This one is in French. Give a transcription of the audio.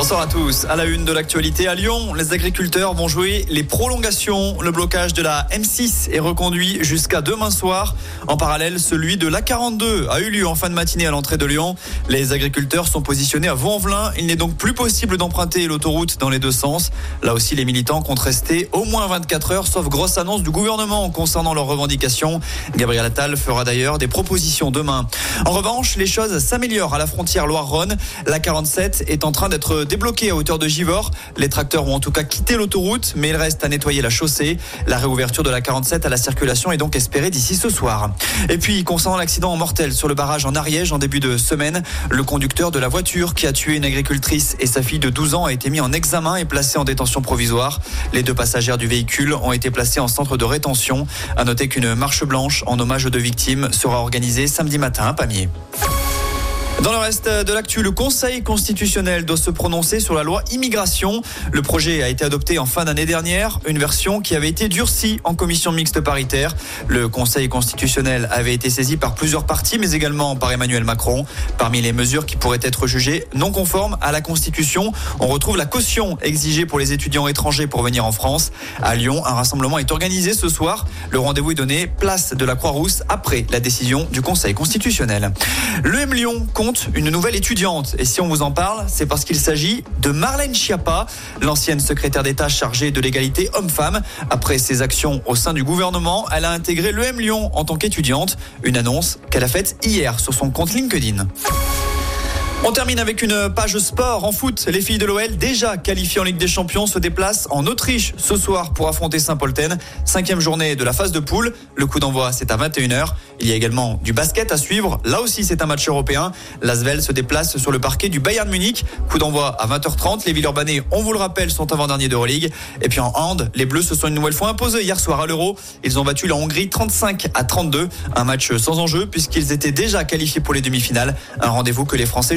Bonsoir à tous. À la une de l'actualité à Lyon, les agriculteurs vont jouer les prolongations. Le blocage de la M6 est reconduit jusqu'à demain soir. En parallèle, celui de l'A42 a eu lieu en fin de matinée à l'entrée de Lyon. Les agriculteurs sont positionnés à Vaux-en-Velin. Il n'est donc plus possible d'emprunter l'autoroute dans les deux sens. Là aussi, les militants comptent rester au moins 24 heures, sauf grosse annonce du gouvernement concernant leurs revendications. Gabriel Attal fera d'ailleurs des propositions demain. En revanche, les choses s'améliorent à la frontière Loire-Rhône. La 47 est en train d'être débloqué à hauteur de Givors. Les tracteurs ont en tout cas quitté l'autoroute, mais il reste à nettoyer la chaussée. La réouverture de la 47 à la circulation est donc espérée d'ici ce soir. Et puis, concernant l'accident mortel sur le barrage en Ariège en début de semaine, le conducteur de la voiture qui a tué une agricultrice et sa fille de 12 ans a été mis en examen et placé en détention provisoire. Les deux passagères du véhicule ont été placés en centre de rétention. À noter qu'une marche blanche en hommage aux deux victimes sera organisée samedi matin à Pamiers. Dans le reste de l'actu, le Conseil constitutionnel doit se prononcer sur la loi immigration. Le projet a été adopté en fin d'année dernière, une version qui avait été durcie en commission mixte paritaire. Le Conseil constitutionnel avait été saisi par plusieurs partis, mais également par Emmanuel Macron. Parmi les mesures qui pourraient être jugées non conformes à la Constitution, on retrouve la caution exigée pour les étudiants étrangers pour venir en France. À Lyon, un rassemblement est organisé ce soir. Le rendez-vous est donné place de la Croix-Rousse après la décision du Conseil constitutionnel. Le M Lyon compte une nouvelle étudiante. Et si on vous en parle, c'est parce qu'il s'agit de Marlène Schiappa, l'ancienne secrétaire d'État chargée de l'égalité homme-femme. Après ses actions au sein du gouvernement, elle a intégré l'EM Lyon en tant qu'étudiante. Une annonce qu'elle a faite hier sur son compte LinkedIn. On termine avec une page sport en foot. Les filles de l'OL, déjà qualifiées en Ligue des Champions, se déplacent en Autriche ce soir pour affronter Saint-Polten. Cinquième journée de la phase de poule. Le coup d'envoi, c'est à 21h. Il y a également du basket à suivre. Là aussi, c'est un match européen. L'Asvel se déplace sur le parquet du Bayern Munich. Coup d'envoi à 20h30. Les Villeurbanais, on vous le rappelle, sont avant-dernier d'Euroleague. Et puis en hand, les Bleus se sont une nouvelle fois imposés hier soir à l'Euro. Ils ont battu la Hongrie 35 à 32. Un match sans enjeu puisqu'ils étaient déjà qualifiés pour les demi-finales. Un rendez-vous que les Français